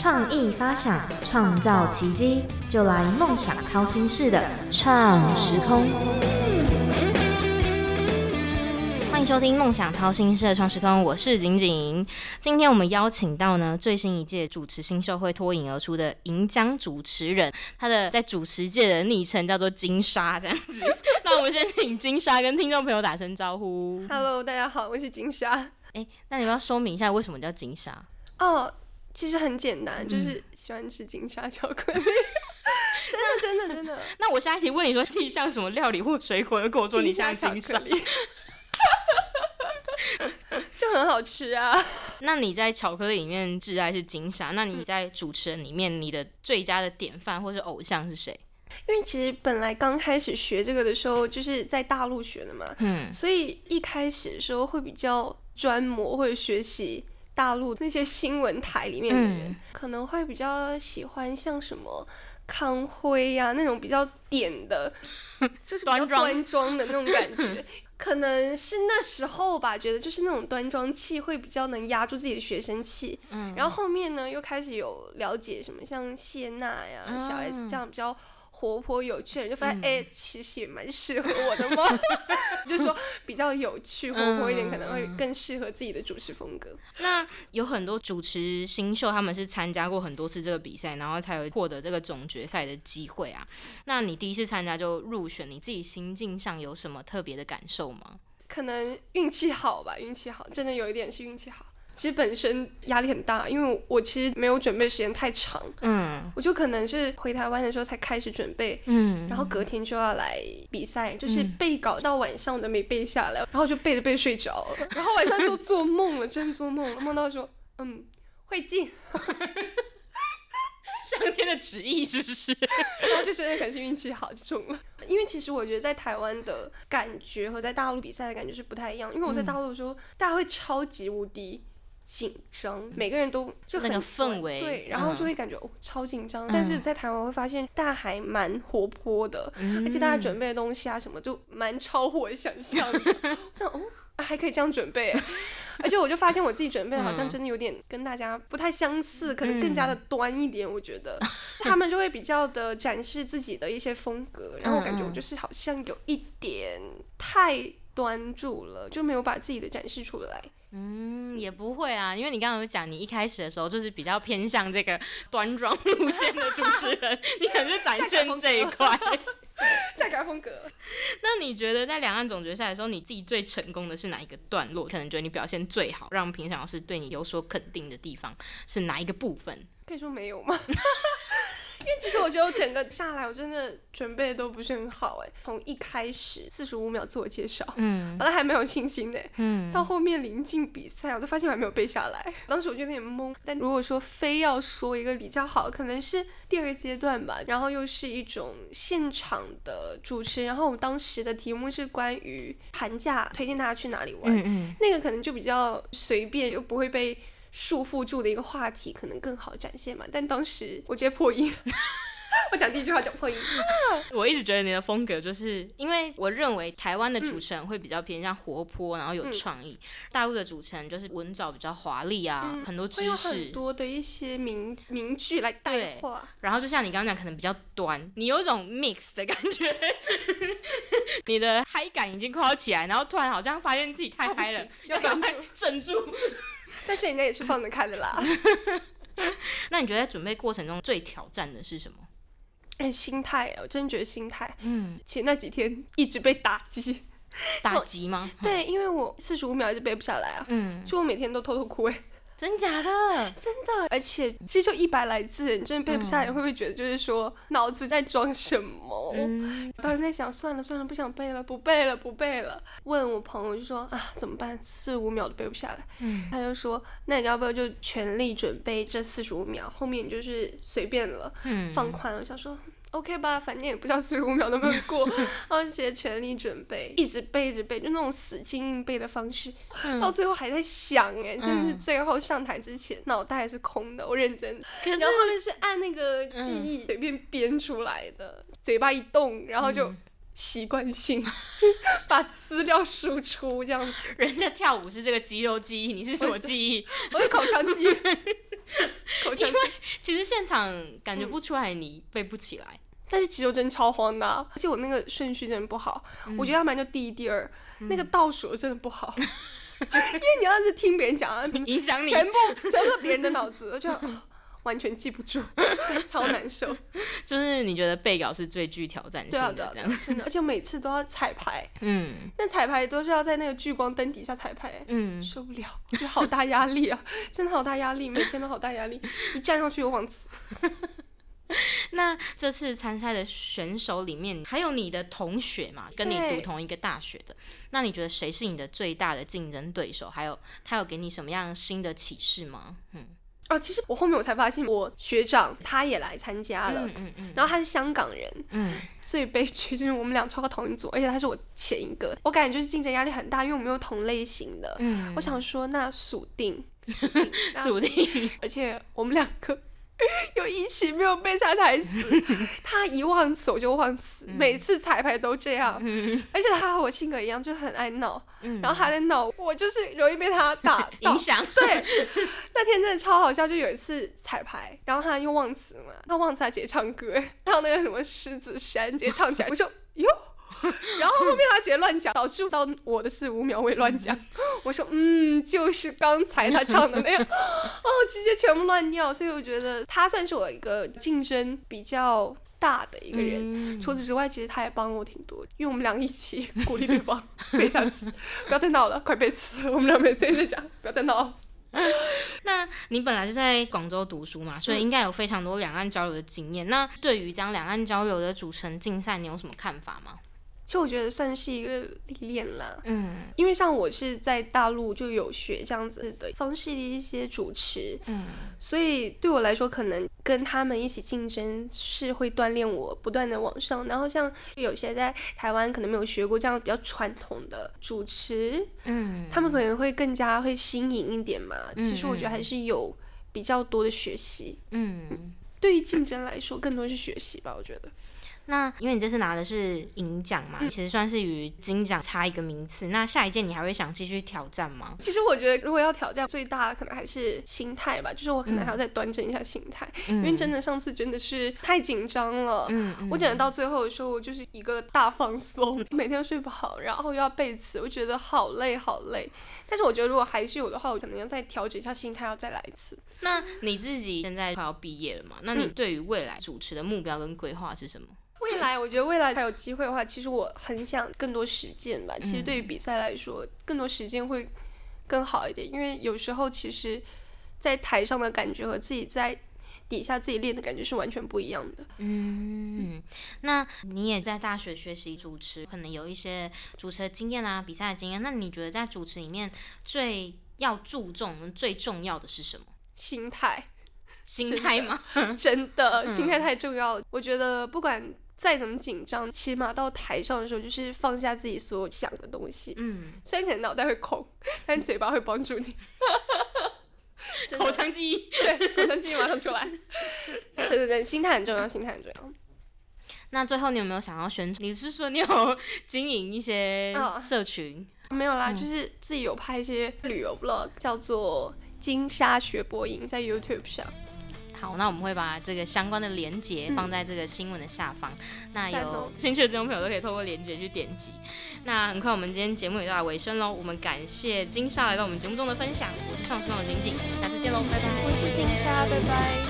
创意发想，创造奇迹，就来梦想掏心式的创时空。欢迎收听《梦想掏心式的创时空》，我是景景。今天我们邀请到呢最新一届主持新秀会脱颖而出的银江主持人，他的在主持界的昵称叫做金沙，这样子。那我们先请金沙跟听众朋友打声招呼。Hello，大家好，我是金沙。哎，那你们要说明一下为什么叫金沙？哦，其实很简单，就是喜欢吃金沙巧克力。真的，真的，真的。那我下一题问你说，自己像什么料理或水果，又跟我说你像金沙 就很好吃啊。那你在巧克力里面挚爱是金沙，那你在主持人里面，你的最佳的典范或是偶像是谁？因为其实本来刚开始学这个的时候，就是在大陆学的嘛，嗯所以一开始的时候会比较专模或者学习大陆那些新闻台里面的人，嗯可能会比较喜欢像什么。康辉呀、那种比较点的，就是比较端庄的那种感觉，可能是那时候吧，觉得就是那种端庄气会比较能压住自己的学生气。嗯，然后后面呢，又开始有了解什么像谢娜呀、嗯小 S 这样比较活泼有趣的人，就发现哎、其实也蛮适合我的嘛。就说比较有趣、活泼一点，可能会更适合自己的主持风格。那有很多主持新秀，他们是参加过很多次这个比赛，然后才有获得这个总决赛的机会啊。那你第一次参加就入选，你自己心境上有什么特别的感受吗？可能运气好吧，运气好，真的有一点是运气好。其实本身压力很大，因为我其实没有准备时间太长，嗯我就可能是回台湾的时候才开始准备，嗯，然后隔天就要来比赛，就是嗯背稿到晚上我都没背下来，然后就背着背睡着了，然后晚上就做梦了，真做梦了，梦到说嗯会进，上天的旨意是不是？然后就真的可能是运气好就中了。因为其实我觉得在台湾的感觉和在大陆比赛的感觉是不太一样，因为我在大陆的时候，大家会超级无敌。紧张，每个人都就很那个氛围对，然后嗯就会感觉、哦超紧张。但是在台湾会发现大家还蛮活泼的，而且大家准备的东西啊什么就蛮超乎我的想象的。这样哦、啊还可以这样准备，而且我就发现我自己准备的好像真的有点跟大家不太相似，可能更加的端一点。我觉得 他们就会比较的展示自己的一些风格，然后我感觉我就是好像有一点太端住了，就没有把自己的展示出来。嗯，也不会啊，因为你刚刚有讲，你一开始的时候就是比较偏向这个端庄路线的主持人，你可能是展现这一块。再改风格，那你觉得在两岸总决赛的时候，你自己最成功的是哪一个段落？可能觉得你表现最好，让评审老师对你有所肯定的地方是哪一个部分？可以说没有吗？因为其实我觉得我整个下来，我真的准备的都不是很好哎。从一开始四十五秒自我介绍，嗯本来还蛮有信心的，嗯到后面临近比赛，我都发现我还没有背下来。当时我就有点懵。但如果说非要说一个比较好，可能是第二阶段吧。然后又是一种现场的主持，然后我当时的题目是关于寒假推荐大家去哪里玩，嗯嗯，那个可能就比较随便，又不会被束缚住的一个话题，可能更好展现嘛。但当时我直接破音，我讲第一句话就破音，我一直觉得你的风格就是因为我认为台湾的主持人会比较偏向活泼，然后有创意；大陆的主持人就是文藻比较华丽啊，很多知识。多的一些名名句来带对话。然后就像你刚刚讲，可能比较短，你有一种 mix 的感觉，你的嗨感已经快要起来，然后突然好像发现自己太嗨了，要赶快镇住。但是人家也是放得开的啦。那你觉得在准备过程中最挑战的是什么？哎，心态，我真觉得心态。嗯，其实那几天一直被打击。打击吗？对，因为我四十五秒一直背不下来啊，嗯，就我每天都偷偷哭哎，真假的？真的。而且其实就一百来字，你真的背不下来，你会不会觉得就是说脑子在装什么？嗯，当时在想，算了算了，不想背了，不背了，不背了。问我朋友就说啊，怎么办？四五秒都背不下来。嗯，他就说，那你要不要就全力准备这四十五秒，后面你就是随便了，嗯放宽了。我想说。OK 吧，反正也不知道四十五秒能不能过，然后就直接全力准备，一直背一直背，就那种死记硬背的方式，到最后还在想哎，真的是最后上台之前脑袋还是空的，我认真。可然后后面是按那个记忆随便编出来的，嘴巴一动，然后就习惯性 把资料输出这样子。人家跳舞是这个肌肉记忆，你是什么记忆？我是口腔记忆，口腔期。其实现场感觉不出来你背不起来，但是其实我真超慌的啊、而且我那个顺序真的不好，我觉得要不然就第一、第二，那个倒数真的不好，因为你要是听别人讲啊，影响你。全部全部别人的脑子，我就、啊完全记不住，超难受。就是你觉得背稿是最具挑战性的这样，真的，而且每次都要彩排，嗯那彩排都是要在那个聚光灯底下彩排，嗯，受不了，我觉得好大压力啊，真的好大压力，每天都好大压力，一站上去就忘词。那这次参赛的选手里面，还有你的同学嘛，跟你读同一个大学的，那你觉得谁是你的最大的竞争对手？还有他有给你什么样新的启示吗？嗯哦，其实我后面我才发现，我学长他也来参加了，嗯嗯嗯。然后他是香港人，嗯。最悲剧就是我们俩超到同一组，而且他是我前一个，我感觉就是竞争压力很大，因为我们有同类型的。嗯，我想说，那锁定，锁定，而且我们两个 又一起没有背下台词，他一忘词我就忘词，每次彩排都这样，而且他和我性格一样，就很爱闹，嗯。然后他在闹，我就是容易被他打到。影响，对，那天真的超好笑，就有一次彩排，然后他又忘词嘛，他忘词他直接唱歌，他那个什么狮子山直接唱起来，我说哟。然后后面他直接乱讲，导致到我的四五秒我也乱讲。我说嗯，就是刚才他唱的那样，哦，直接全部乱掉。所以我觉得他算是我一个竞争比较大的一个人。嗯除此之外，其实他也帮我挺多，因为我们俩一起鼓励对方 背下词，不要再闹了，快背词。我们俩每次也在讲，不要再闹了。那你本来就在广州读书嘛，所以应该有非常多两岸交流的经验。那对于将两岸交流的组成竞赛，你有什么看法吗？其实我觉得算是一个历练啦，嗯因为像我是在大陆就有学这样子的方式的一些主持，嗯所以对我来说，可能跟他们一起竞争是会锻炼我不断的往上。然后像有些在台湾可能没有学过这样比较传统的主持，嗯他们可能会更加会新颖一点嘛。嗯其实我觉得还是有比较多的学习。嗯。对于竞争来说，更多是学习吧，我觉得。那因为你这次拿的是银奖嘛，其实算是与金奖差一个名次。那下一届你还会想继续挑战吗？其实我觉得，如果要挑战，最大的可能还是心态吧，就是我可能还要再端正一下心态，因为真的上次真的是太紧张了。嗯嗯我讲到最后的时候，我就是一个大放松，每天都睡不好，然后又要背词，我觉得好累好累。但是我觉得如果还是有的话，我可能要再调整一下心态，要再来一次。那你自己现在快要毕业了嘛？那你对于未来主持的目标跟规划是什么？未来，我觉得未来还有机会的话，其实我很想更多实践吧。其实对于比赛来说，更多实践会更好一点，因为有时候其实，在台上的感觉和自己在底下自己练的感觉是完全不一样的。嗯，那你也在大学学习主持，可能有一些主持的经验啊，比赛的经验。那你觉得在主持里面最要注重、最重要的是什么？心态，心态吗？真的心态太重要了。我觉得不管再怎么紧张，起码到台上的时候，就是放下自己所有想的东西。嗯，虽然可能脑袋会空，但嘴巴会帮助你。口腔记忆。对，口腔记忆马上出来。对对对，心态很重要，心态很重要。那最后你有没有想要宣传？你是说你有经营一些哦社群？没有啦，就是自己有拍一些旅游 vlog，叫做“金沙学播音”，在 YouTube 上。好，那我们会把这个相关的连接放在这个新闻的下方。那有兴趣的听众朋友都可以透过连接去点击。那很快我们今天节目也到了尾声喽，我们感谢金莎来到我们节目中的分享，我是创时光的景景，我们下次见喽，拜拜。我是金莎，拜拜。